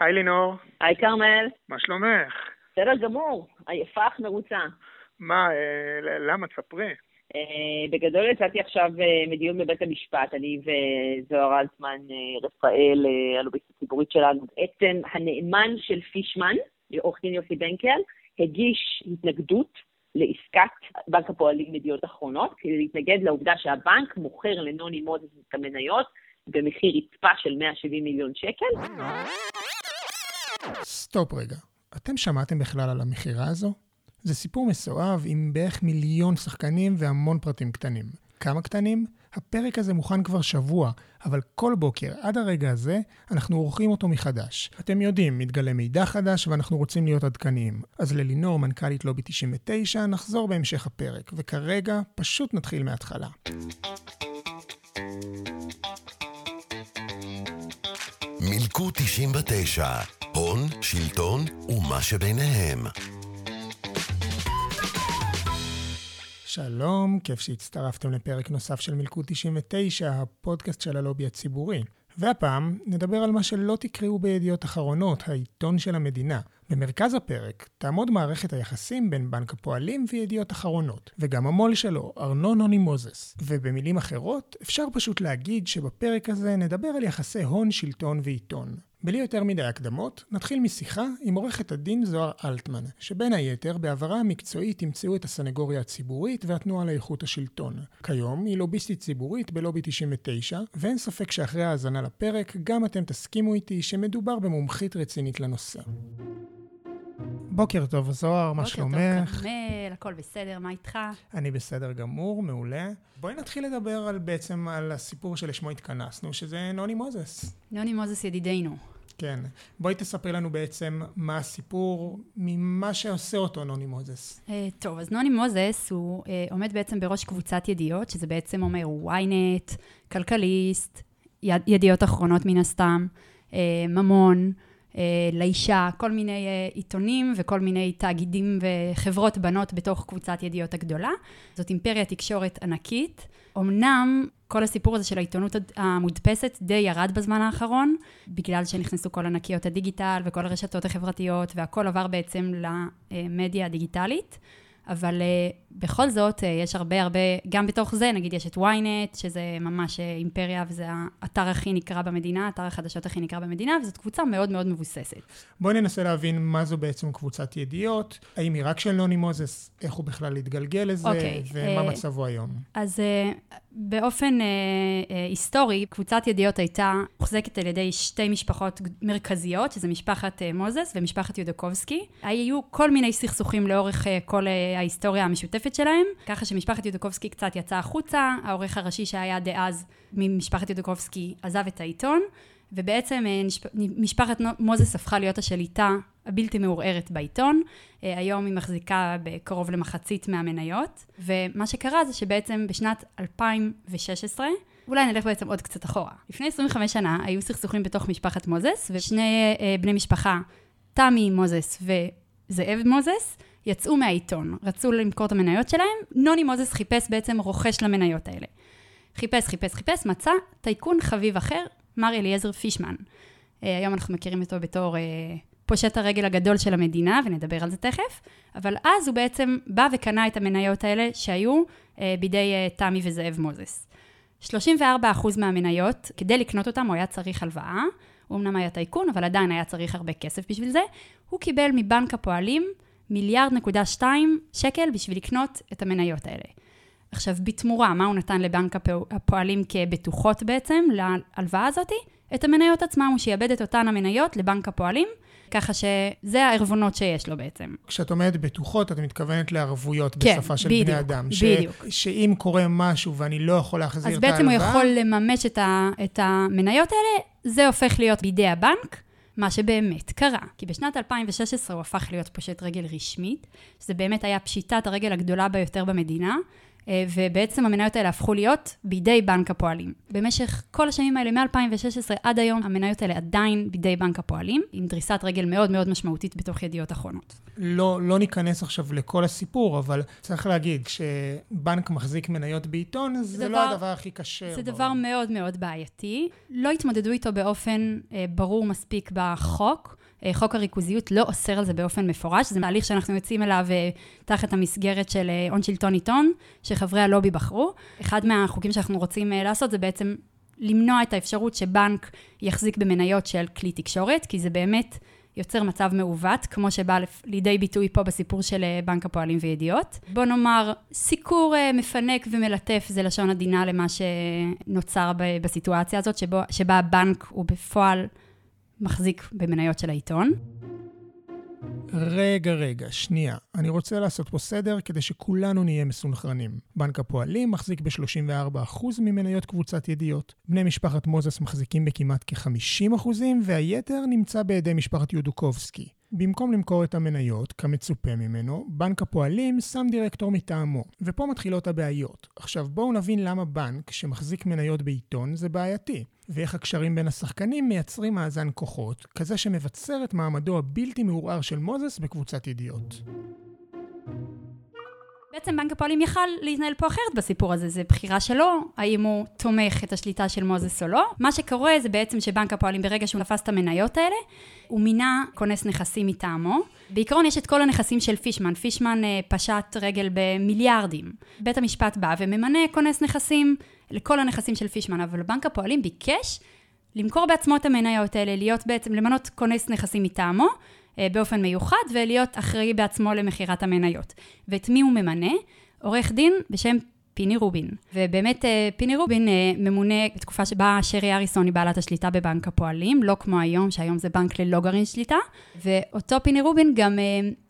היי לינור, היי כרמל, מה שלומך? בסדר גמור, עייפה אך מרוצה. מה, אה, למה? תספרי. אה, בגדול יצאתי עכשיו אה, מדיון בבית המשפט, אני וזוהר אלטמן רפאל, הלוביסט הציבורית שלנו. בעצם הנאמן של פישמן, עורך דין יוסי בנקל, הגיש התנגדות לעסקת בנק הפועלים ידיעות אחרונות, כדי להתנגד לעובדה שהבנק מוכר לנוני מוזס את המניות במחיר רצפה של 170 מיליון שקל. סטופ רגע. אתם שמעתם בכלל על המכירה הזו? זה סיפור מסואב עם בערך מיליון שחקנים והמון פרטים קטנים. כמה קטנים? הפרק הזה מוכן כבר שבוע, אבל כל בוקר, עד הרגע הזה, אנחנו עורכים אותו מחדש. אתם יודעים, מתגלה מידע חדש ואנחנו רוצים להיות עדכניים. אז ללינור, מנכ"לית לובי 99, נחזור בהמשך הפרק, וכרגע פשוט נתחיל מההתחלה. מילקו 99, הון, שלטון ומה שביניהם. שלום, כיף שהצטרפתם לפרק נוסף של מלכוד 99, הפודקאסט של הלובי הציבורי. והפעם נדבר על מה שלא תקראו בידיעות אחרונות, העיתון של המדינה. במרכז הפרק תעמוד מערכת היחסים בין בנק הפועלים וידיעות אחרונות, וגם המו"ל שלו, ארנון נוני מוזס. ובמילים אחרות, אפשר פשוט להגיד שבפרק הזה נדבר על יחסי הון, שלטון ועיתון. בלי יותר מדי הקדמות, נתחיל משיחה עם עורכת הדין זוהר אלטמן, שבין היתר בעברה המקצועית תמצאו את הסנגוריה הציבורית והתנועה לאיכות השלטון. כיום היא לוביסטית ציבורית בלובי 99, ואין ספק שאחרי ההאזנה לפרק, גם אתם תסכימו איתי שמדובר במומחית רצינית לנושא. בוקר טוב, זוהר, מה שלומך? בוקר טוב, כרמל, הכל בסדר, מה איתך? אני בסדר גמור, מעולה. בואי נתחיל לדבר על בעצם על הסיפור שלשמו התכנסנו, שזה נוני מוזס. נוני מוזס ידידנו. כן. בואי תספרי לנו בעצם מה הסיפור ממה שעושה אותו נוני מוזס. Uh, טוב, אז נוני מוזס הוא uh, עומד בעצם בראש קבוצת yדיעות, שזה בעצם אומר ynet, כלכליסט, יד, ידיעות אחרונות מן הסתם, uh, ממון, לאישה, כל מיני uh, עיתונים וכל מיני תאגידים וחברות בנות בתוך קבוצת ידיעות הגדולה. זאת אימפריה תקשורת ענקית. אמנם כל הסיפור הזה של העיתונות המודפסת די ירד בזמן האחרון, בגלל שנכנסו כל ענקיות הדיגיטל וכל הרשתות החברתיות, והכל עבר בעצם למדיה הדיגיטלית. אבל uh, בכל זאת, uh, יש הרבה הרבה, גם בתוך זה, נגיד יש את ynet, שזה ממש uh, אימפריה, וזה האתר הכי נקרא במדינה, אתר החדשות הכי נקרא במדינה, וזאת קבוצה מאוד מאוד מבוססת. בואי ננסה להבין מה זו בעצם קבוצת ידיעות, האם היא רק של נוני מוזס, איך הוא בכלל התגלגל לזה, אוקיי, ומה אה, מצבו היום. אז uh, באופן uh, uh, היסטורי, קבוצת ידיעות הייתה מוחזקת על ידי שתי משפחות מרכזיות, שזה משפחת uh, מוזס ומשפחת יודקובסקי. היו כל מיני סכסוכים לאורך uh, כל uh, ההיסטוריה המשותפת שלהם, ככה שמשפחת יודקובסקי קצת יצאה החוצה, העורך הראשי שהיה דאז ממשפחת יודקובסקי עזב את העיתון, ובעצם uh, משפחת מוזס הפכה להיות השליטה הבלתי מעורערת בעיתון. היום היא מחזיקה בקרוב למחצית מהמניות, ומה שקרה זה שבעצם בשנת 2016, אולי נלך בעצם עוד קצת אחורה. לפני 25 שנה היו סכסוכים בתוך משפחת מוזס, ושני בני משפחה, תמי מוזס וזאב מוזס, יצאו מהעיתון, רצו למכור את המניות שלהם, נוני מוזס חיפש בעצם רוכש למניות האלה. חיפש, חיפש, חיפש, מצא טייקון חביב אחר, מר אליעזר פישמן. היום אנחנו מכירים אותו בתור פושט הרגל הגדול של המדינה, ונדבר על זה תכף, אבל אז הוא בעצם בא וקנה את המניות האלה שהיו אה, בידי אה, תמי וזאב מוזס. 34% מהמניות, כדי לקנות אותם הוא היה צריך הלוואה, הוא אמנם היה טייקון, אבל עדיין היה צריך הרבה כסף בשביל זה, הוא קיבל מבנק הפועלים מיליארד נקודה שתיים שקל בשביל לקנות את המניות האלה. עכשיו, בתמורה, מה הוא נתן לבנק הפועלים כבטוחות בעצם, להלוואה הזאתי? את המניות עצמם, הוא שיאבד את אותן המניות לבנק הפועלים, ככה שזה הערבונות שיש לו בעצם. כשאת אומרת בטוחות, את מתכוונת לערבויות כן, בשפה של בדיוק, בני אדם. בדיוק. ש... שאם קורה משהו ואני לא יכול להחזיר אז את ההלוואה... בעצם הוא יכול לממש את, ה... את המניות האלה, זה הופך להיות בידי הבנק, מה שבאמת קרה. כי בשנת 2016 הוא הפך להיות פושט רגל רשמית, שזה באמת היה פשיטת הרגל הגדולה ביותר במדינה. אה, ובעצם המניות האלה הפכו להיות בידי בנק הפועלים. במשך כל השנים האלה, מ-2016 עד היום, המניות האלה עדיין בידי בנק הפועלים, עם דריסת רגל מאוד מאוד משמעותית בתוך ידיעות אחרונות. לא, לא ניכנס עכשיו לכל הסיפור, אבל צריך להגיד, כשבנק מחזיק מניות בעיתון, זה, זה דבר, לא הדבר הכי קשה. זה דבר מאוד מאוד בעייתי. לא התמודדו איתו באופן אה, ברור מספיק בחוק. אה, חוק הריכוזיות לא אוסר על זה באופן מפורש, זה תהליך שאנחנו יוצאים אליו אה, תחת המסגרת של אה, הון שלטון עיתון, שחברי הלובי בחרו. אחד מהחוקים שאנחנו רוצים לעשות זה בעצם למנוע את האפשרות שבנק יחזיק במניות של כלי תקשורת, כי זה באמת יוצר מצב מעוות, כמו שבא לידי ביטוי פה בסיפור של בנק הפועלים וידיעות. בוא נאמר, סיקור מפנק ומלטף זה לשון עדינה למה שנוצר בסיטואציה הזאת, שבו, שבה הבנק הוא בפועל מחזיק במניות של העיתון. רגע, רגע, שנייה. אני רוצה לעשות פה סדר כדי שכולנו נהיה מסונכרנים. בנק הפועלים מחזיק ב-34% ממניות קבוצת ידיעות. בני משפחת מוזס מחזיקים בכמעט כ-50% והיתר נמצא בידי משפחת יודוקובסקי. במקום למכור את המניות, כמצופה ממנו, בנק הפועלים שם דירקטור מטעמו. ופה מתחילות הבעיות. עכשיו בואו נבין למה בנק שמחזיק מניות בעיתון זה בעייתי. ואיך הקשרים בין השחקנים מייצרים מאזן כוחות, כזה שמבצר את מעמדו הבלתי מעורער של מוזס בקבוצת ידיעות. בעצם בנק הפועלים יכל להתנהל פה אחרת בסיפור הזה, זה בחירה שלו, האם הוא תומך את השליטה של מוזס או לא. מה שקורה זה בעצם שבנק הפועלים, ברגע שהוא תפס את המניות האלה, הוא מינה כונס נכסים מטעמו. בעיקרון יש את כל הנכסים של פישמן, פישמן אה, פשט רגל במיליארדים. בית המשפט בא וממנה כונס נכסים לכל הנכסים של פישמן, אבל בנק הפועלים ביקש למכור בעצמו את המניות האלה, להיות בעצם, למנות כונס נכסים מטעמו, באופן מיוחד, ולהיות אחראי בעצמו למכירת המניות. ואת מי הוא ממנה? עורך דין בשם פיני רובין. ובאמת אה, פיני רובין אה, ממונה בתקופה שבה שרי אריסון היא בעלת השליטה בבנק הפועלים, לא כמו היום, שהיום זה בנק ללא גרעין שליטה. ואותו פיני רובין גם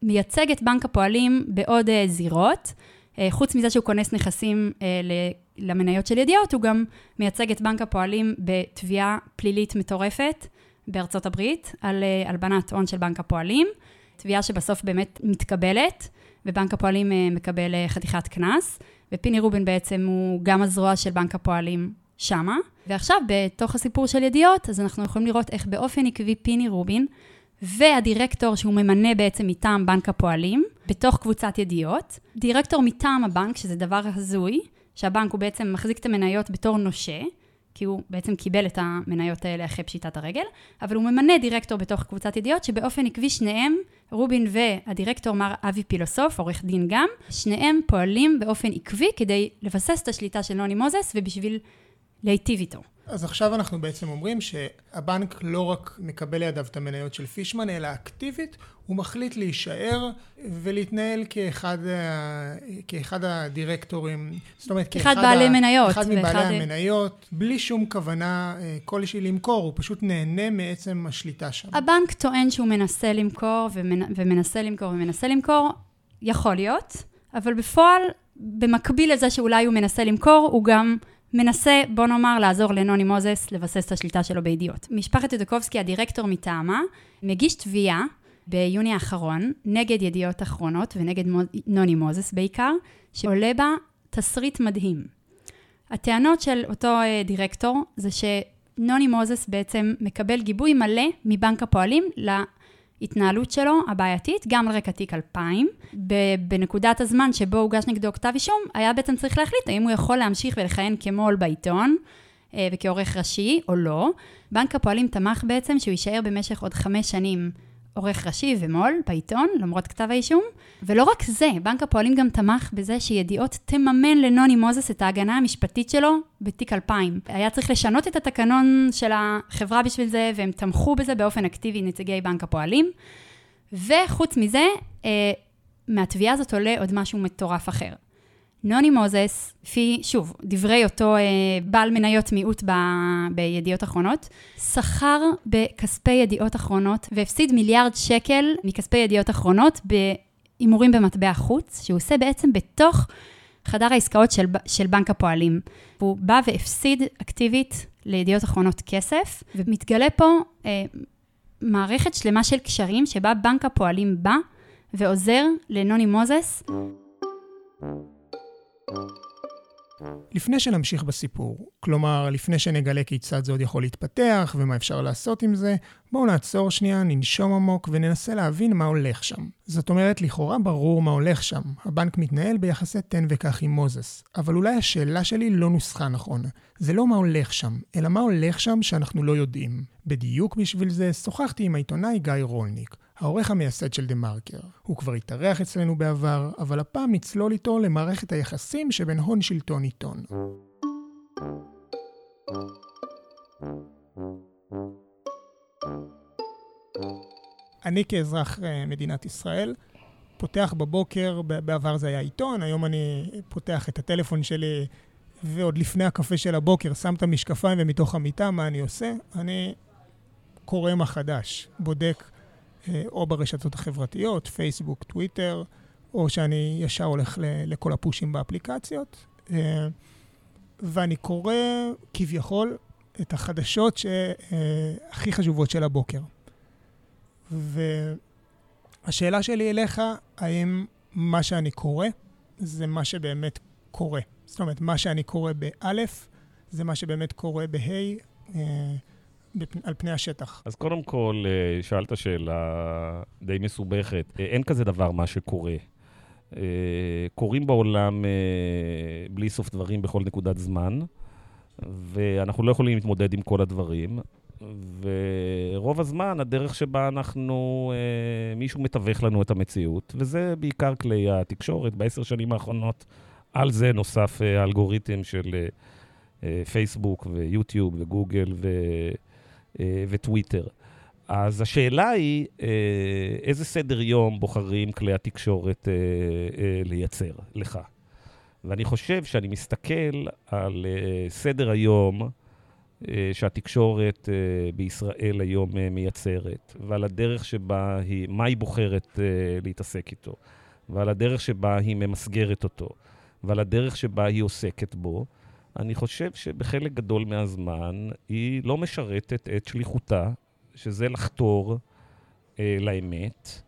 מייצג את בנק הפועלים בעוד זירות. חוץ מזה שהוא כונס נכסים למניות של ידיעות, הוא גם מייצג את בנק הפועלים בתביעה פלילית מטורפת בארצות הברית על אה, הלבנת הון של בנק הפועלים, תביעה שבסוף באמת מתקבלת, ובנק הפועלים אה, מקבל אה, חתיכת קנס, ופיני רובין בעצם הוא גם הזרוע של בנק הפועלים שמה. ועכשיו, בתוך הסיפור של ידיעות, אז אנחנו יכולים לראות איך באופן עקבי פיני רובין והדירקטור שהוא ממנה בעצם מטעם בנק הפועלים, בתוך קבוצת ידיעות, דירקטור מטעם הבנק, שזה דבר הזוי, שהבנק הוא בעצם מחזיק את המניות בתור נושה, כי הוא בעצם קיבל את המניות האלה אחרי פשיטת הרגל, אבל הוא ממנה דירקטור בתוך קבוצת ידיעות, שבאופן עקבי שניהם, רובין והדירקטור מר אבי פילוסוף, עורך דין גם, שניהם פועלים באופן עקבי כדי לבסס את השליטה של נוני מוזס ובשביל להיטיב איתו. אז עכשיו אנחנו בעצם אומרים שהבנק לא רק מקבל לידיו את המניות של פישמן, אלא אקטיבית, הוא מחליט להישאר ולהתנהל כאחד, כאחד הדירקטורים, זאת אומרת, כאחד בעלי ה, מניות. אחד מבעלי ואחד... המניות, בלי שום כוונה אה, כלשהי למכור, הוא פשוט נהנה מעצם השליטה שם. הבנק טוען שהוא מנסה למכור ומנ... ומנסה למכור ומנסה למכור, יכול להיות, אבל בפועל, במקביל לזה שאולי הוא מנסה למכור, הוא גם... מנסה, בוא נאמר, לעזור לנוני מוזס לבסס את השליטה שלו בידיעות. משפחת יודקובסקי, הדירקטור מטעמה, מגיש תביעה ביוני האחרון נגד ידיעות אחרונות ונגד נוני מוזס בעיקר, שעולה בה תסריט מדהים. הטענות של אותו אה, דירקטור זה שנוני מוזס בעצם מקבל גיבוי מלא מבנק הפועלים ההתנהלות שלו הבעייתית, גם על רקע תיק 2000. בנקודת הזמן שבו הוגש נגדו כתב אישום, היה בעצם צריך להחליט האם הוא יכול להמשיך ולכהן כמו"ל בעיתון. אה, וכעורך ראשי או לא, בנק הפועלים תמך בעצם שהוא יישאר במשך עוד חמש שנים עורך ראשי ומו"ל בעיתון, למרות כתב האישום. ולא רק זה, בנק הפועלים גם תמך בזה שידיעות תממן לנוני מוזס את ההגנה המשפטית שלו בתיק 2000. היה צריך לשנות את התקנון של החברה בשביל זה, והם תמכו בזה באופן אקטיבי, נציגי בנק הפועלים. וחוץ מזה, אה, מהתביעה הזאת עולה עוד משהו מטורף אחר. נוני מוזס, לפי, שוב, דברי אותו אה, בעל מניות מיעוט ב, בידיעות אחרונות, שכר בכספי ידיעות אחרונות והפסיד מיליארד שקל מכספי ידיעות אחרונות בהימורים במטבע חוץ, שהוא עושה בעצם בתוך חדר העסקאות של, של בנק הפועלים. הוא בא והפסיד אקטיבית לידיעות אחרונות כסף, ומתגלה פה אה, מערכת שלמה של קשרים שבה בנק הפועלים בא ועוזר לנוני מוזס. לפני שנמשיך בסיפור, כלומר, לפני שנגלה כיצד זה עוד יכול להתפתח ומה אפשר לעשות עם זה, בואו נעצור שנייה, ננשום עמוק וננסה להבין מה הולך שם. זאת אומרת, לכאורה ברור מה הולך שם. הבנק מתנהל ביחסי תן וקח עם מוזס. אבל אולי השאלה שלי לא נוסחה נכון. זה לא מה הולך שם, אלא מה הולך שם שאנחנו לא יודעים. בדיוק בשביל זה שוחחתי עם העיתונאי גיא רולניק. העורך המייסד של דה מרקר. הוא כבר התארח אצלנו בעבר, אבל הפעם נצלול איתו למערכת היחסים שבין הון שלטון עיתון. אני כאזרח אה, מדינת ישראל, פותח בבוקר, בעבר זה היה עיתון, היום אני פותח את הטלפון שלי, ועוד לפני הקפה של הבוקר שם את המשקפיים ומתוך המיטה, מה אני עושה? אני קורא מה חדש, בודק או ברשתות החברתיות, פייסבוק, טוויטר, או שאני ישר הולך לכל הפושים באפליקציות. אה, ואני קורא כביכול את החדשות שהכי חשובות של הבוקר. והשאלה שלי אליך, האם מה שאני קורא זה מה שבאמת קורה? זאת אומרת, מה שאני קורא באלף זה מה שבאמת קורה בה' אה, על פני השטח. אז קודם כל, אה, שאלת שאלה די מסובכת. אה, אין כזה דבר מה שקורה. אה, קורים בעולם בלי סוף דברים בכל נקודת זמן, ואנחנו לא יכולים להתמודד עם כל הדברים. ורוב הזמן, הדרך שבה אנחנו, מישהו מתווך לנו את המציאות, וזה בעיקר כלי התקשורת. בעשר שנים האחרונות, על זה נוסף האלגוריתם של פייסבוק ויוטיוב וגוגל ו... אה, וטוויטר. אז השאלה היא, אה, איזה סדר יום בוחרים כלי התקשורת אה, לייצר לך? ואני חושב שאני מסתכל על סדר היום שהתקשורת בישראל היום מייצרת, ועל הדרך שבה היא, מה היא בוחרת להתעסק איתו, ועל הדרך שבה היא ממסגרת אותו, ועל הדרך שבה היא עוסקת בו. אני חושב שבחלק גדול מהזמן היא לא משרתת את שליחותה, שזה לחתור אה, לאמת,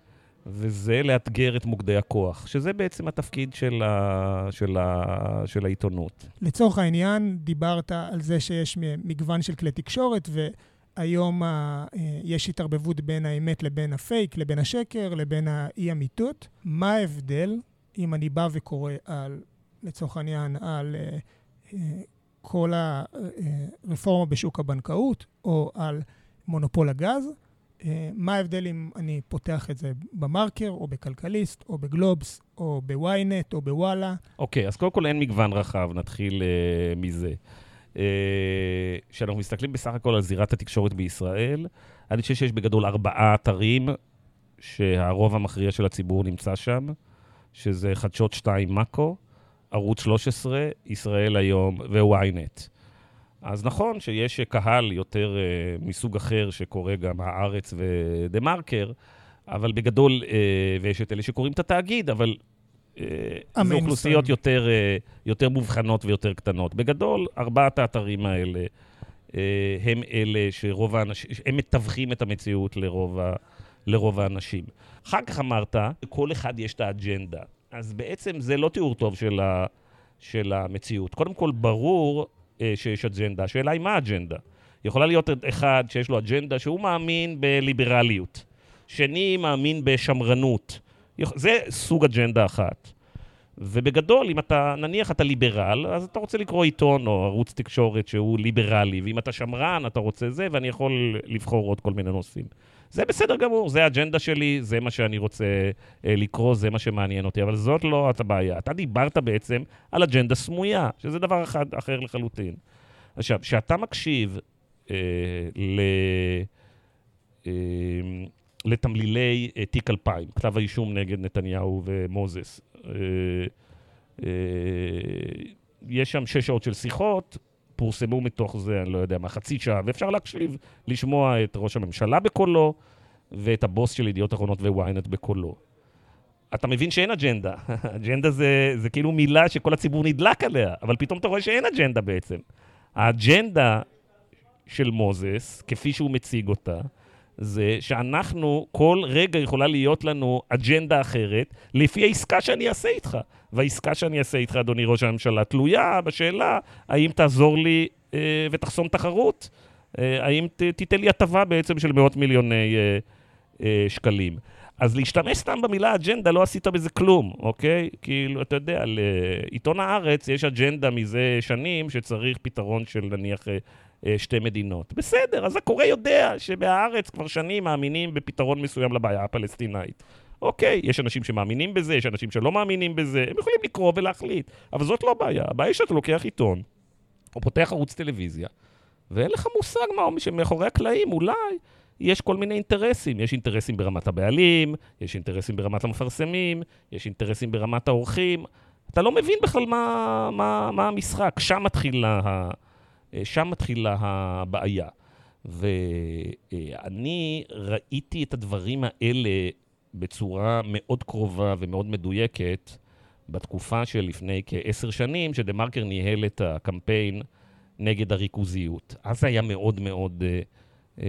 וזה לאתגר את מוקדי הכוח, שזה בעצם התפקיד של, ה, של, ה, של העיתונות. לצורך העניין, דיברת על זה שיש מגוון של כלי תקשורת, והיום ה, אה, יש התערבבות בין האמת לבין הפייק, לבין השקר, לבין האי-אמיתות. מה ההבדל אם אני בא וקורא על, לצורך העניין, על... כל הרפורמה בשוק הבנקאות, או על מונופול הגז. מה ההבדל אם אני פותח את זה במרקר, או בכלכליסט, או בגלובס, או בוויינט, או בוואלה? אוקיי, okay, אז קודם כל אין מגוון רחב, נתחיל uh, מזה. כשאנחנו uh, מסתכלים בסך הכל על זירת התקשורת בישראל, אני חושב שיש בגדול ארבעה אתרים שהרוב המכריע של הציבור נמצא שם, שזה חדשות 2 מאקו, ערוץ 13, ישראל היום ו-ynet. אז נכון שיש קהל יותר uh, מסוג אחר שקורא גם הארץ ודה מרקר, אבל בגדול, uh, ויש את אלה שקוראים את התאגיד, אבל uh, זה אוכלוסיות יותר, uh, יותר מובחנות ויותר קטנות. בגדול, ארבעת האתרים האלה uh, הם אלה שרוב האנשים, הם מתווכים את המציאות לרוב, ה, לרוב האנשים. אחר כך אמרת, כל אחד יש את האג'נדה. אז בעצם זה לא תיאור טוב של, ה, של המציאות. קודם כל, ברור אה, שיש אג'נדה. השאלה היא מה האג'נדה. יכולה להיות אחד שיש לו אג'נדה שהוא מאמין בליברליות. שני מאמין בשמרנות. זה סוג אג'נדה אחת. ובגדול, אם אתה, נניח אתה ליברל, אז אתה רוצה לקרוא עיתון או ערוץ תקשורת שהוא ליברלי, ואם אתה שמרן, אתה רוצה זה, ואני יכול לבחור עוד כל מיני נושאים. זה בסדר גמור, זה האג'נדה שלי, זה מה שאני רוצה אה, לקרוא, זה מה שמעניין אותי, אבל זאת לא את הבעיה. אתה דיברת בעצם על אג'נדה סמויה, שזה דבר אחד אחר לחלוטין. עכשיו, כשאתה מקשיב אה, ל... אה, לתמלילי אה, תיק 2000, כתב האישום נגד נתניהו ומוזס. אה, אה, יש שם שש שעות של שיחות, פורסמו מתוך זה, אני לא יודע מה, חצי שעה, ואפשר להקשיב, לשמוע את ראש הממשלה בקולו, ואת הבוס של ידיעות אחרונות וויינט בקולו. אתה מבין שאין אג'נדה. אג'נדה זה, זה כאילו מילה שכל הציבור נדלק עליה, אבל פתאום אתה רואה שאין אג'נדה בעצם. האג'נדה של מוזס, כפי שהוא מציג אותה, זה שאנחנו, כל רגע יכולה להיות לנו אג'נדה אחרת, לפי העסקה שאני אעשה איתך. והעסקה שאני אעשה איתך, אדוני ראש הממשלה, תלויה בשאלה האם תעזור לי אה, ותחסום תחרות, אה, האם ת, תיתן לי הטבה בעצם של מאות מיליוני אה, אה, שקלים. אז להשתמש סתם במילה אג'נדה, לא עשית בזה כלום, אוקיי? כאילו, אתה יודע, לעיתון הארץ יש אג'נדה מזה שנים שצריך פתרון של נניח אה, אה, שתי מדינות. בסדר, אז הקורא יודע שבהארץ כבר שנים מאמינים בפתרון מסוים לבעיה הפלסטינאית. אוקיי, יש אנשים שמאמינים בזה, יש אנשים שלא מאמינים בזה, הם יכולים לקרוא ולהחליט, אבל זאת לא הבעיה. הבעיה היא שאתה לוקח עיתון, או פותח ערוץ טלוויזיה, ואין לך מושג מה, שמאחורי הקלעים אולי יש כל מיני אינטרסים. יש אינטרסים ברמת הבעלים, יש אינטרסים ברמת המפרסמים, יש אינטרסים ברמת האורחים. אתה לא מבין בכלל מה, מה, מה המשחק, שם מתחילה, שם מתחילה הבעיה. ואני ראיתי את הדברים האלה בצורה מאוד קרובה ומאוד מדויקת בתקופה של לפני כעשר שנים, שדה מרקר ניהל את הקמפיין נגד הריכוזיות. אז זה היה מאוד מאוד אה, אה,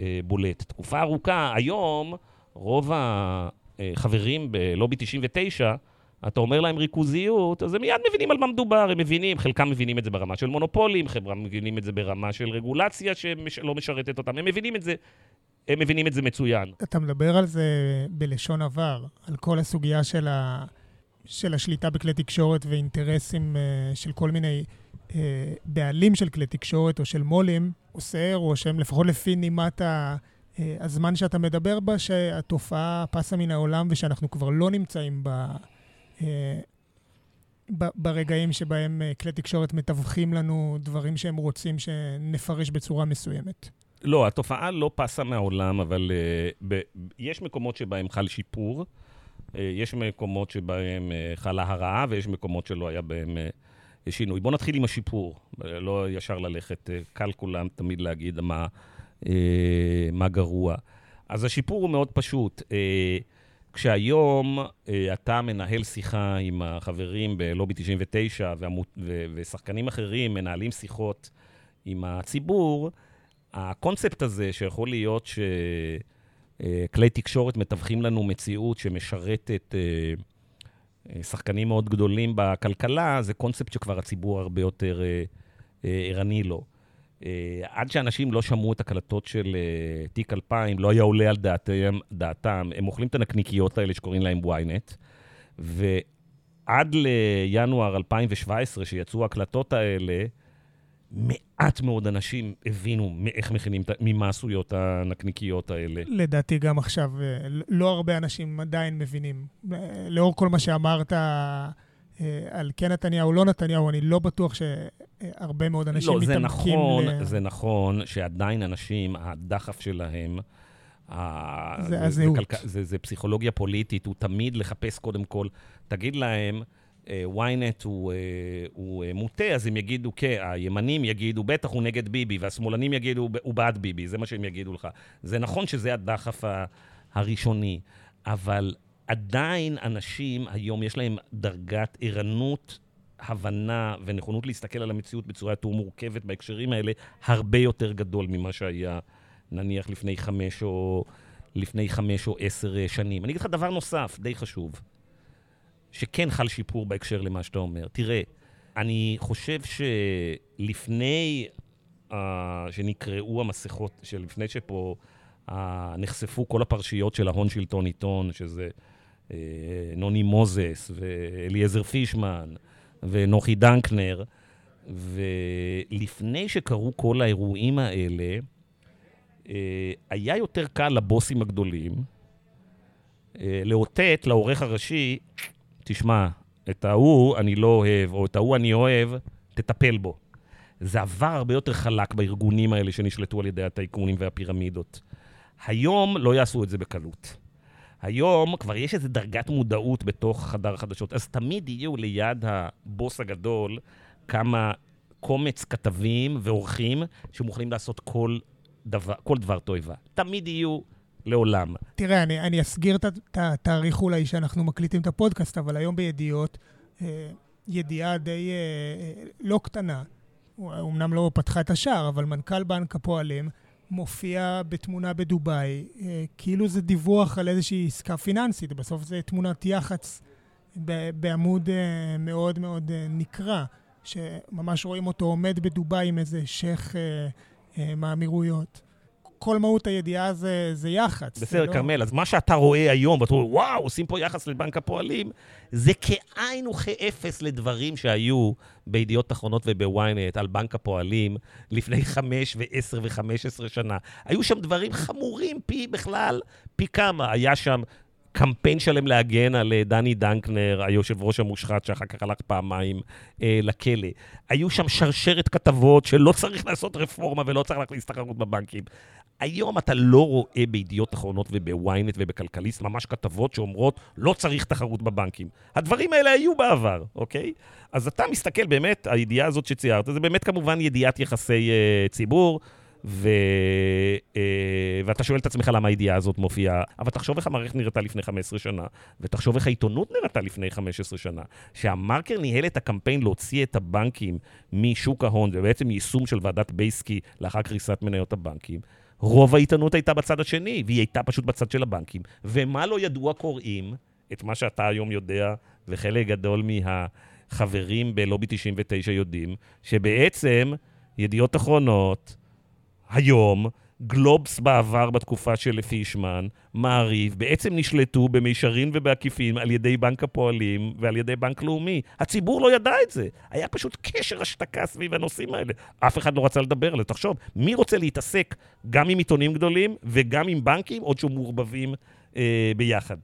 אה, בולט. תקופה ארוכה, היום רוב החברים בלובי 99, אתה אומר להם ריכוזיות, אז הם מיד מבינים על מה מדובר, הם מבינים, חלקם מבינים את זה ברמה של מונופולים, חלקם מבינים את זה ברמה של רגולציה שלא משרתת אותם, הם מבינים את זה הם מבינים את זה מצוין. אתה מדבר על זה בלשון עבר, על כל הסוגיה של, ה... של השליטה בכלי תקשורת ואינטרסים uh, של כל מיני uh, בעלים של כלי תקשורת או של מו"לים, עושה רושם, לפחות לפי נימת ה... uh, הזמן שאתה מדבר בה, שהתופעה פסה מן העולם ושאנחנו כבר לא נמצאים ב... uh, ברגעים שבהם כלי תקשורת מתווכים לנו דברים שהם רוצים שנפרש בצורה מסוימת. לא, התופעה לא פסה מהעולם, אבל uh, ב- יש מקומות שבהם חל שיפור, uh, יש מקומות שבהם uh, חלה הרעה, ויש מקומות שלא היה בהם uh, שינוי. בואו נתחיל עם השיפור, uh, לא ישר ללכת, uh, קל כולם תמיד להגיד מה, uh, מה גרוע. אז השיפור הוא מאוד פשוט. Uh, כשהיום uh, אתה מנהל שיחה עם החברים בלובי 99 והמות, ו- ושחקנים אחרים מנהלים שיחות עם הציבור, הקונספט הזה שיכול להיות שכלי תקשורת מתווכים לנו מציאות שמשרתת אה, אה, שחקנים מאוד גדולים בכלכלה, זה קונספט שכבר הציבור הרבה יותר אה, ערני לו. עד שאנשים לא שמעו את הקלטות של תיק 2000, לא היה עולה על דעתם, דעתם. הם אוכלים את הנקניקיות האלה שקוראים להם ynet, ועד לינואר 2017, שיצאו ההקלטות האלה, מעט מאוד אנשים הבינו איך מכינים, ממה עשויות הנקניקיות האלה. לדעתי גם עכשיו, אה, לא הרבה אנשים עדיין מבינים. אה, לאור כל מה שאמרת אה, על כן נתניהו, לא נתניהו, אני לא בטוח שהרבה מאוד אנשים לא, מתעמקים... לא, זה נכון, ל... זה נכון שעדיין אנשים, הדחף שלהם, זה הזהות. זה, זה, זה פסיכולוגיה פוליטית, הוא תמיד לחפש קודם כל, תגיד להם, ynet הוא, אה, הוא אה, מוטה, אז הם יגידו, כן, הימנים יגידו, בטח הוא נגד ביבי, והשמאלנים יגידו, הוא בעד ביבי, זה מה שהם יגידו לך. זה נכון שזה הדחף הראשוני, אבל עדיין אנשים היום יש להם דרגת ערנות, הבנה ונכונות להסתכל על המציאות בצורה יותר מורכבת בהקשרים האלה, הרבה יותר גדול ממה שהיה, נניח, לפני חמש או, לפני חמש או עשר שנים. אני אגיד לך דבר נוסף, די חשוב. שכן חל שיפור בהקשר למה שאתה אומר. תראה, אני חושב שלפני uh, שנקראו המסכות, שלפני שפה uh, נחשפו כל הפרשיות של ההון שלטון עיתון, שזה uh, נוני מוזס ואליעזר פישמן ונוחי דנקנר, ולפני שקרו כל האירועים האלה, uh, היה יותר קל לבוסים הגדולים uh, לאותת לעורך הראשי, תשמע, את ההוא אני לא אוהב, או את ההוא אני אוהב, תטפל בו. זה עבר הרבה יותר חלק בארגונים האלה שנשלטו על ידי הטייקונים והפירמידות. היום לא יעשו את זה בקלות. היום כבר יש איזו דרגת מודעות בתוך חדר החדשות, אז תמיד יהיו ליד הבוס הגדול כמה קומץ כתבים ועורכים שמוכנים לעשות כל דבר, כל דבר תועבה. תמיד יהיו לעולם. תראה, אני, אני אסגיר את התאריך אולי שאנחנו מקליטים את הפודקאסט, אבל היום בידיעות, אה, ידיעה די אה, לא קטנה, אמנם לא פתחה את השער, אבל מנכ"ל בנק הפועלים מופיע בתמונה בדובאי, אה, כאילו זה דיווח על איזושהי עסקה פיננסית, בסוף זה תמונת יח"צ בעמוד אה, מאוד מאוד אה, נקרא, שממש רואים אותו עומד בדובאי עם איזה שייח' מהאמירויות. כל מהות הידיעה זה, זה יח"צ. בסדר, לא... כרמל, אז מה שאתה רואה היום, ואתה אומר, וואו, עושים פה יחס לבנק הפועלים, זה כאין וכאפס לדברים שהיו בידיעות אחרונות ובוויינט על בנק הפועלים לפני חמש ועשר וחמש עשרה שנה. היו שם דברים חמורים פי בכלל, פי כמה. היה שם קמפיין שלם להגן על אה, דני דנקנר, היושב ראש המושחת, שאחר כך הלך פעמיים אה, לכלא. היו שם שרשרת כתבות שלא צריך לעשות רפורמה ולא צריך להכניס תחרות בבנקים. היום אתה לא רואה בידיעות אחרונות ובוויינט ובכלכליסט ממש כתבות שאומרות לא צריך תחרות בבנקים. הדברים האלה היו בעבר, אוקיי? אז אתה מסתכל באמת, הידיעה הזאת שציירת, זה באמת כמובן ידיעת יחסי uh, ציבור. ו... אה, ואתה שואל את עצמך למה הידיעה הזאת מופיעה, אבל תחשוב איך המערכת נראתה לפני 15 שנה, ותחשוב איך העיתונות נראתה לפני 15 שנה. שהמרקר ניהל את הקמפיין להוציא את הבנקים משוק ההון, ובעצם יישום של ועדת בייסקי לאחר קריסת מניות הבנקים. רוב העיתונות הייתה בצד השני, והיא הייתה פשוט בצד של הבנקים. ומה לא ידעו הקוראים? את מה שאתה היום יודע, וחלק גדול מהחברים בלובי 99 יודעים, שבעצם ידיעות אחרונות, היום, גלובס בעבר בתקופה של פישמן, מעריב, בעצם נשלטו במישרין ובעקיפין על ידי בנק הפועלים ועל ידי בנק לאומי. הציבור לא ידע את זה. היה פשוט קשר השתקה סביב הנושאים האלה. אף אחד לא רצה לדבר על זה. תחשוב, מי רוצה להתעסק גם עם עיתונים גדולים וגם עם בנקים, עוד שהם מעורבבים אה, ביחד?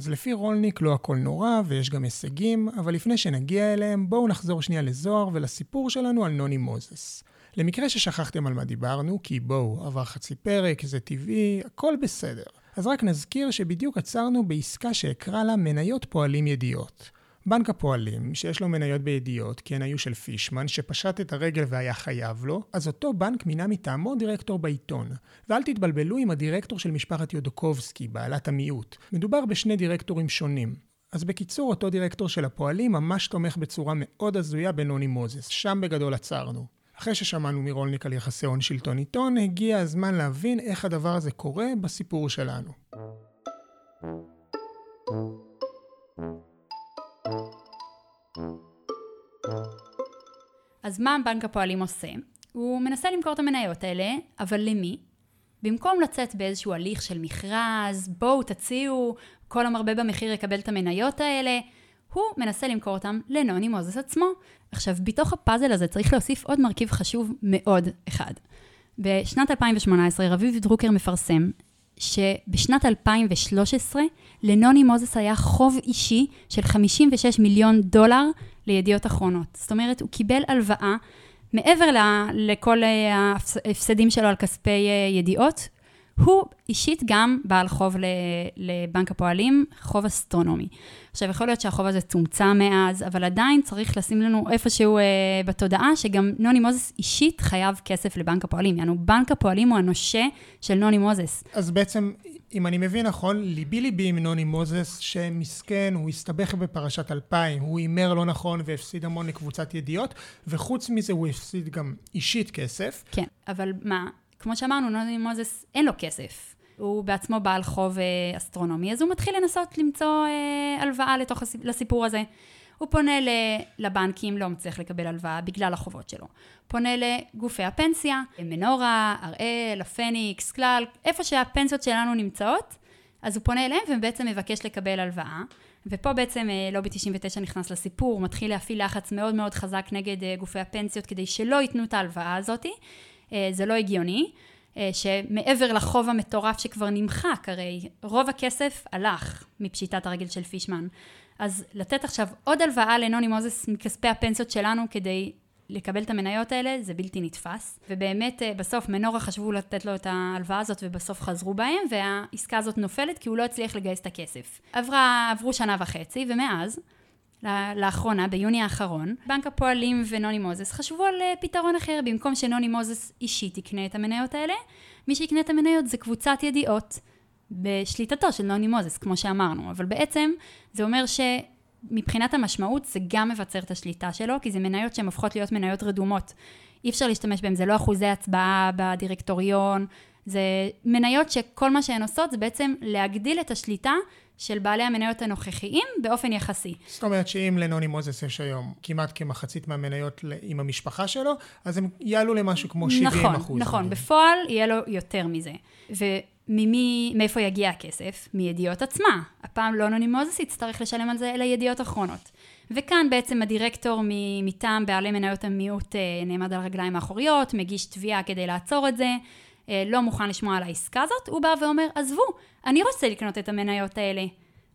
אז לפי רולניק לא הכל נורא ויש גם הישגים, אבל לפני שנגיע אליהם, בואו נחזור שנייה לזוהר ולסיפור שלנו על נוני מוזס. למקרה ששכחתם על מה דיברנו, כי בואו, עבר חצי פרק, זה טבעי, הכל בסדר. אז רק נזכיר שבדיוק עצרנו בעסקה שאקרא לה מניות פועלים ידיעות. בנק הפועלים, שיש לו מניות בידיעות, כי הן היו של פישמן, שפשט את הרגל והיה חייב לו, אז אותו בנק מינה מטעמו דירקטור בעיתון. ואל תתבלבלו עם הדירקטור של משפחת יודוקובסקי, בעלת המיעוט. מדובר בשני דירקטורים שונים. אז בקיצור, אותו דירקטור של הפועלים ממש תומך בצורה מאוד הזויה בנוני מוזס, שם בגדול עצרנו. אחרי ששמענו מרולניק על יחסי הון שלטון עיתון, הגיע הזמן להבין איך הדבר הזה קורה בסיפור שלנו. אז מה בנק הפועלים עושה? הוא מנסה למכור את המניות האלה, אבל למי? במקום לצאת באיזשהו הליך של מכרז, בואו תציעו, כל המרבה במחיר יקבל את המניות האלה, הוא מנסה למכור אותם לנוני מוזס עצמו. עכשיו, בתוך הפאזל הזה צריך להוסיף עוד מרכיב חשוב מאוד אחד. בשנת 2018 רביב דרוקר מפרסם שבשנת 2013 לנוני מוזס היה חוב אישי של 56 מיליון דולר לידיעות אחרונות. זאת אומרת, הוא קיבל הלוואה מעבר לכל אה, ההפסדים שלו על כספי אה, ידיעות, הוא אישית גם בעל חוב לבנק הפועלים, חוב אסטרונומי. עכשיו, יכול להיות שהחוב הזה צומצם מאז, אבל עדיין צריך לשים לנו איפשהו אה, בתודעה שגם נוני מוזס אישית חייב כסף לבנק הפועלים. יענו, בנק הפועלים הוא הנושה של נוני מוזס. אז בעצם, אם אני מבין נכון, ליבי ליבי עם נוני מוזס, שמסכן, הוא הסתבך בפרשת 2000, הוא הימר לא נכון והפסיד המון לקבוצת ידיעות, וחוץ מזה הוא הפסיד גם אישית כסף. כן, אבל מה, כמו שאמרנו, נוני מוזס אין לו כסף. הוא בעצמו בעל חוב אה, אסטרונומי, אז הוא מתחיל לנסות למצוא אה, הלוואה לתוך הסיפ... לסיפור הזה. הוא פונה לבנקים, לא מצליח לקבל הלוואה בגלל החובות שלו. פונה לגופי הפנסיה, מנורה, הראל, הפניקס, כלל, איפה שהפנסיות שלנו נמצאות, אז הוא פונה אליהם ובעצם מבקש לקבל הלוואה. ופה בעצם אה, לובי 99 נכנס לסיפור, מתחיל להפעיל לחץ מאוד מאוד חזק נגד גופי הפנסיות כדי שלא ייתנו את ההלוואה הזאתי. זה לא הגיוני. אה, שמעבר לחוב המטורף שכבר נמחק, הרי רוב הכסף הלך מפשיטת הרגל של פישמן. אז לתת עכשיו עוד הלוואה לנוני מוזס מכספי הפנסיות שלנו כדי לקבל את המניות האלה, זה בלתי נתפס. ובאמת, אה, בסוף מנורה חשבו לתת לו את ההלוואה הזאת ובסוף חזרו בהם, והעסקה הזאת נופלת כי הוא לא הצליח לגייס את הכסף. עברה, עברו שנה וחצי, ומאז, לאחרונה, ביוני האחרון, בנק הפועלים ונוני מוזס חשבו על אה, פתרון אחר. במקום שנוני מוזס אישית יקנה את המניות האלה, מי שיקנה את המניות זה קבוצת ידיעות בשליטתו של נוני מוזס, כמו שאמרנו. אבל בעצם זה אומר מבחינת המשמעות זה גם מבצר את השליטה שלו, כי זה מניות שהן הופכות להיות מניות רדומות. אי אפשר להשתמש בהן, זה לא אחוזי הצבעה בדירקטוריון, זה מניות שכל מה שהן עושות זה בעצם להגדיל את השליטה של בעלי המניות הנוכחיים באופן יחסי. זאת אומרת שאם לנוני מוזס יש היום כמעט כמחצית מהמניות עם המשפחה שלו, אז הם יעלו למשהו כמו 70 נכון, אחוז. נכון, בפועל יהיה לו יותר מזה. וממי, מאיפה יגיע הכסף? מידיעות עצמה. הפעם לא נוני מוזס יצטרך לשלם על זה, אלא ידיעות אחרונות. וכאן בעצם הדירקטור מטעם בעלי מניות המיעוט אה, נעמד על הרגליים האחוריות, מגיש תביעה כדי לעצור את זה. אה, לא מוכן לשמוע על העסקה הזאת, הוא בא ואומר, עזבו, אני רוצה לקנות את המניות האלה.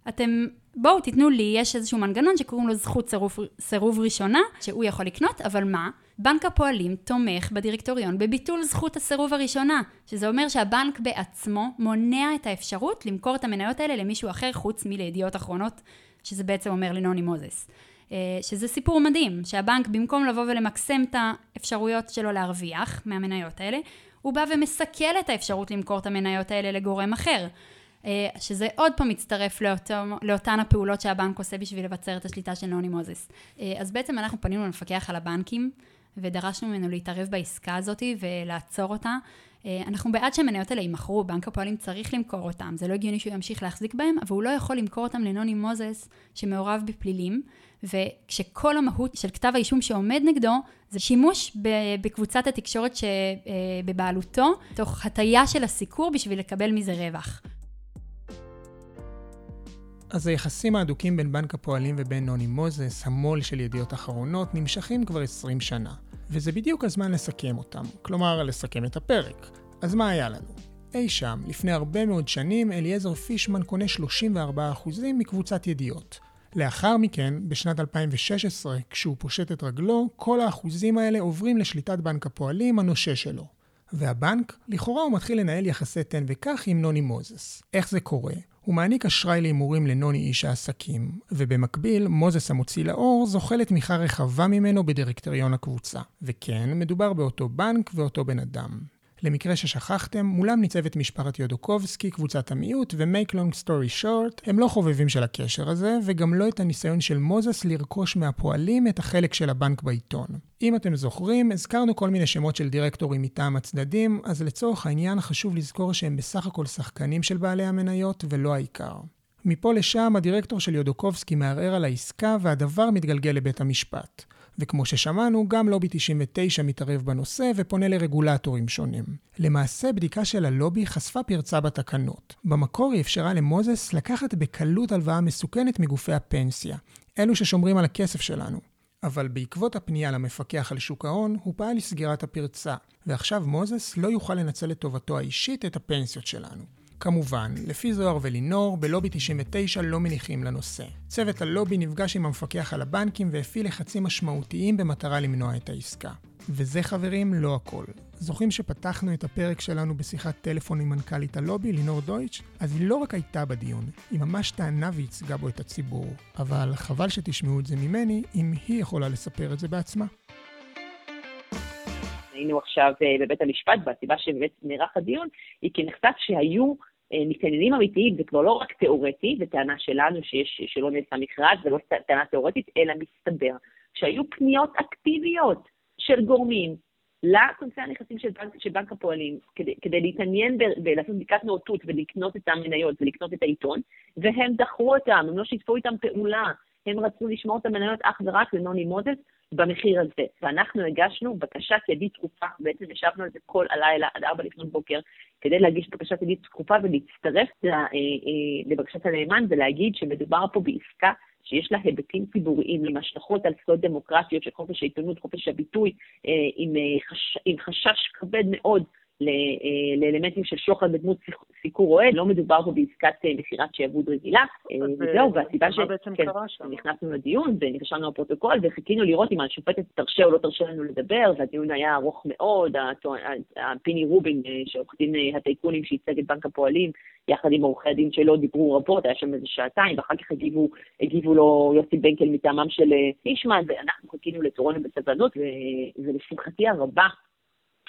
אתם, בואו תיתנו לי, יש איזשהו מנגנון שקוראים לו זכות סירוב, סירוב ראשונה, שהוא יכול לקנות, אבל מה? בנק הפועלים תומך בדירקטוריון בביטול זכות הסירוב הראשונה, שזה אומר שהבנק בעצמו מונע את האפשרות למכור את המניות האלה למישהו אחר חוץ מלידיעות אחרונות, שזה בעצם אומר לנוני מוזס. אה, שזה סיפור מדהים, שהבנק במקום לבוא ולמקסם את האפשרויות שלו להרוויח מהמניות האלה, הוא בא ומסכל את האפשרות למכור את המניות האלה לגורם אחר. אה, שזה עוד פעם מצטרף לאותו, לאותן הפעולות שהבנק עושה בשביל לבצר את השליטה של נוני מוזס. אה, אז בעצם אנחנו פנינו למפקח על הבנקים ודרשנו ממנו להתערב בעסקה הזאת ולעצור אותה. אה, אנחנו בעד שהמניות האלה יימכרו, בנק הפועלים צריך למכור אותם, זה לא הגיוני שהוא ימשיך להחזיק בהם, אבל הוא לא יכול למכור אותם לנוני מוזס שמעורב בפלילים, וכשכל המהות של כתב האישום שעומד נגדו זה שימוש בקבוצת התקשורת שבבעלותו, תוך הטיה של הסיקור בשביל לקבל מזה רווח. אז היחסים ההדוקים בין בנק הפועלים ובין נוני מוזס, המו"ל של ידיעות אחרונות, נמשכים כבר 20 שנה. וזה בדיוק הזמן לסכם אותם, כלומר לסכם את הפרק. אז מה היה לנו? אי שם, לפני הרבה מאוד שנים, אליעזר פישמן קונה 34% מקבוצת ידיעות. לאחר מכן, בשנת 2016, כשהוא פושט את רגלו, כל האחוזים האלה עוברים לשליטת בנק הפועלים, הנושה שלו. והבנק, לכאורה הוא מתחיל לנהל יחסי תן וקח עם נוני מוזס. איך זה קורה? הוא מעניק אשראי להימורים לנוני איש העסקים, ובמקביל, מוזס המוציא לאור זוכה לתמיכה רחבה ממנו בדירקטוריון הקבוצה. וכן, מדובר באותו בנק ואותו בן אדם. למקרה ששכחתם, מולם ניצבת משפחת יודוקובסקי, קבוצת המיעוט, ו-make long story short, הם לא חובבים של הקשר הזה, וגם לא את הניסיון של מוזס לרכוש מהפועלים את החלק של הבנק בעיתון. אם אתם זוכרים, הזכרנו כל מיני שמות של דירקטורים מטעם הצדדים, אז לצורך העניין חשוב לזכור שהם בסך הכל שחקנים של בעלי המניות, ולא העיקר. מפה לשם הדירקטור של יודוקובסקי מערער על העסקה והדבר מתגלגל לבית המשפט. וכמו ששמענו, גם לובי 99 מתערב בנושא ופונה לרגולטורים שונים. למעשה, בדיקה של הלובי חשפה פרצה בתקנות. במקור היא אפשרה למוזס לקחת בקלות הלוואה מסוכנת מגופי הפנסיה, אלו ששומרים על הכסף שלנו. אבל בעקבות הפנייה למפקח על שוק ההון, הוא פעל לסגירת הפרצה, ועכשיו מוזס לא יוכל לנצל לטובתו האישית את הפנסיות שלנו. כמובן, לפי זוהר ולינור, בלובי 99 לא מניחים לנושא. צוות הלובי נפגש עם המפקח על הבנקים והפעיל לחצים משמעותיים במטרה למנוע את העסקה. וזה חברים, לא הכל. זוכרים שפתחנו את הפרק שלנו בשיחת טלפון עם מנכ"לית הלובי, לינור דויטש? אז היא לא רק הייתה בדיון, היא ממש טענה וייצגה בו את הציבור. אבל חבל שתשמעו את זה ממני, אם היא יכולה לספר את זה בעצמה. היינו עכשיו אה, בבית המשפט, והסיבה שבאמת נערך הדיון היא כי נחשף שהיו אה, מתעניינים אמיתיים, זה כבר לא רק תיאורטי, זו טענה שלנו שיש, שלא נעשה מכרז, זה לא טענה תיאורטית, אלא מסתבר שהיו פניות אקטיביות של גורמים לכנסי הנכסים של בנק, של בנק הפועלים, כדי, כדי להתעניין ולעשות בדיקת נאותות ולקנות את המניות ולקנות את העיתון, והם דחו אותם, הם לא שיתפו איתם פעולה, הם רצו לשמור את המניות אך ורק לנוני מוזס במחיר הזה. ואנחנו הגשנו בקשת ידית דחופה, בעצם ישבנו על זה כל הלילה עד ארבע לפנות בוקר, כדי להגיש בקשת ידית דחופה ולהצטרף אה, אה, לבקשת הנאמן ולהגיד שמדובר פה בעסקה שיש לה היבטים ציבוריים עם השלכות על זכויות דמוקרטיות של חופש העיתונות, חופש הביטוי, אה, עם, חש, עם חשש כבד מאוד לאלמנטים של שוחד בדמות סיקור אוהד, לא מדובר פה בעסקת אה, מכירת שעבוד רגילה. אה, וזהו, והסיבה שנכנסנו לדיון ונרשמנו לפרוטוקול וחיכינו לראות אם השופטת תרשה או לא תרשה לנו לדבר, והדיון היה ארוך מאוד, פיני רובין, שעורך דין הטייקונים שייצג את בנק הפועלים, יחד עם עורכי הדין שלו דיברו רבות, היה שם איזה שעתיים, ואחר כך הגיבו, הגיבו לו יוסי בנקל מטעמם של פישמן, ואנחנו חיכינו לתורנו בסבלנות, ולשמחתי הרבה,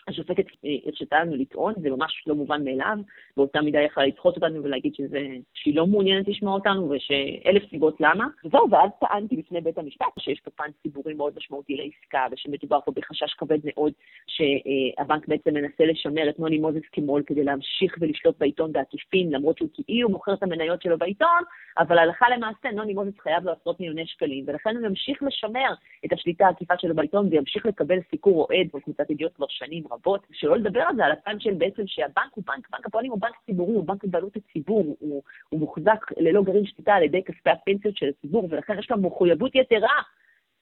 השופטת אה, הרשתה לנו לטעון, זה ממש לא מובן מאליו, באותה מידה יכלה לדחות אותנו ולהגיד שזה, שהיא לא מעוניינת לשמוע אותנו ושאלף סיבות למה. וזהו, ואז טענתי בפני בית המשפט שיש פה פן ציבורי מאוד משמעותי לעסקה ושמדובר פה בחשש כבד מאוד שהבנק בעצם מנסה לשמר את נוני מוזס כמו"ל כדי להמשיך ולשלוט בעיתון בעקיפין, למרות שהוא כאילו מוכר את המניות שלו בעיתון, אבל הלכה למעשה נוני מוזס חייב לו עשרות מיליוני שקלים, ולכן הוא ימשיך לשמר את השליטה העקיפה שלו בעיתון וימשיך לקבל סיקור אוהד. שלא לדבר על זה, על הפן של בעצם שהבנק הוא בנק, בנק הפועלים הוא בנק ציבורי, הוא בנק בבעלות הציבור, הוא, הוא מוחזק ללא גרעין שליטה על ידי כספי הפנסיות של הציבור, ולכן יש לו מחויבות יתרה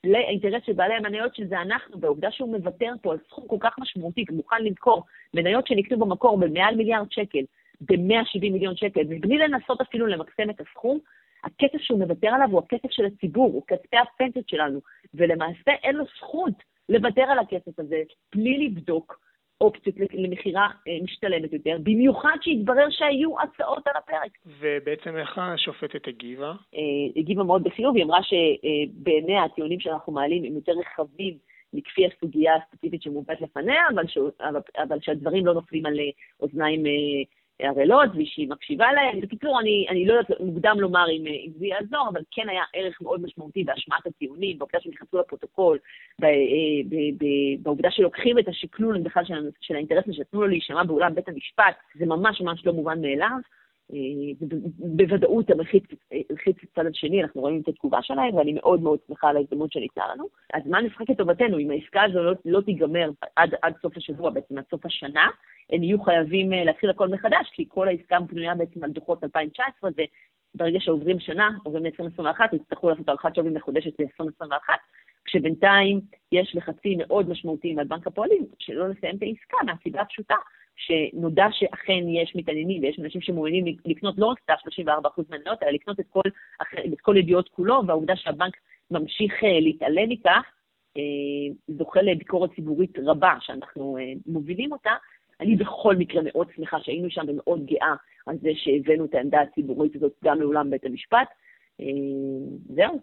לאינטרס של בעלי המניות שזה אנחנו, והעובדה שהוא מוותר פה על סכום כל כך משמעותי, מוכן למכור מניות שנקנו במקור במעל מיליארד שקל, ב-170 מיליון שקל, מבלי לנסות אפילו למקסם את הסכום, הכסף שהוא מוותר עליו הוא הכסף של הציבור, הוא כספי הפנסיות שלנו, ולמעשה אין לו זכות לוותר על הכסף הזה בלי לבדוק אופציות למכירה אה, משתלמת יותר, במיוחד שהתברר שהיו הצעות על הפרק. ובעצם איך השופטת הגיבה? אה, הגיבה מאוד בחיוב, היא אמרה שבעיניה הטיעונים שאנחנו מעלים הם יותר רחבים מכפי הסוגיה הספציפית שמובאת לפניה, אבל, ש... אבל שהדברים לא נופלים על אה, אוזניים ערלות ושהיא מקשיבה להם. בקיצור, אני, אני לא יודעת, מוקדם לומר אם, אם זה יעזור, אבל כן היה ערך מאוד משמעותי בהשמעת הטיעונים, בעובדה שהם נכנסו לפרוטוקול, אה, בעובדה שלוקחים את השקלול בכלל של, של האינטרסים שנתנו לו להישמע באולם בית המשפט, זה ממש ממש לא מובן מאליו. אה, בוודאות המלחיץ את הצד השני, אנחנו רואים את התגובה שלהם, ואני מאוד מאוד שמחה על ההזדמנות שניתנה לנו. אז מה נשחק לטובתנו? אם העסקה הזו לא, לא תיגמר עד, עד סוף השבוע, בעצם עד סוף השנה, הם יהיו חייבים אה, להתחיל הכל מחדש, כי כל העסקה בנויה בעצם על דוחות 2019, וברגע שעוברים שנה, עוברים ל-2021, יצטרכו לעשות הערכת שווי מחודשת ל-2021, כשבינתיים יש לחצים מאוד משמעותיים על בנק הפועלים, שלא לסיים את העסקה, מהסיבה הפשוטה, שנודע שאכן יש מתעניינים ויש אנשים שמעוניינים לקנות לא רק את ה-34% מהמניות, אלא לקנות את כל, את כל ידיעות כולו, והעובדה שהבנק ממשיך אה, להתעלם מכך, אה, זוכה לביקורת ציבורית רבה שאנחנו מובילים אותה, אני בכל מקרה מאוד שמחה שהיינו שם ומאוד גאה על זה שהבאנו את העמדה הציבורית הזאת גם לאולם בית המשפט. אה, זהו.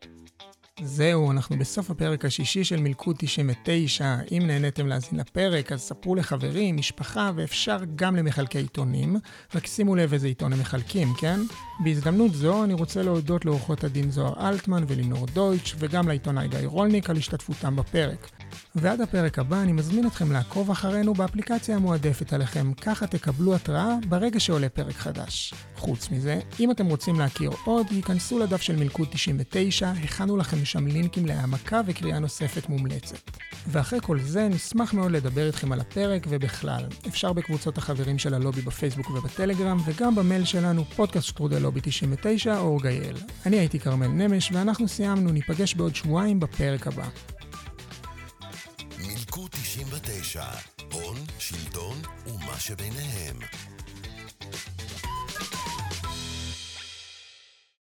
זהו, אנחנו בסוף הפרק השישי של מלכוד 99. אם נהניתם להאזין לפרק, אז ספרו לחברים, משפחה, ואפשר גם למחלקי עיתונים. רק שימו לב איזה עיתון הם מחלקים, כן? בהזדמנות זו אני רוצה להודות לעורכות הדין זוהר אלטמן ולינור דויטש, וגם לעיתונאי גיא רולניק על השתתפותם בפרק. ועד הפרק הבא אני מזמין אתכם לעקוב אחרינו באפליקציה המועדפת עליכם, ככה תקבלו התראה ברגע שעולה פרק חדש. חוץ מזה, אם אתם רוצים להכיר עוד, ייכנסו לדף של מלכוד 99, הכנו לכם שם לינקים להעמקה וקריאה נוספת מומלצת. ואחרי כל זה, נשמח מאוד לדבר איתכם על הפרק ובכלל. אפשר בקבוצות החברים של הלובי בפייסבוק ובטלגרם, וגם במייל שלנו, פודקאסט שטרודל לובי 99 או גייל. אני הייתי כרמל נמש, ואנחנו סיימנו, ניפגש בעוד שבועיים בפרק הבא. מילקו 99, הון, שלטון ומה שביניהם.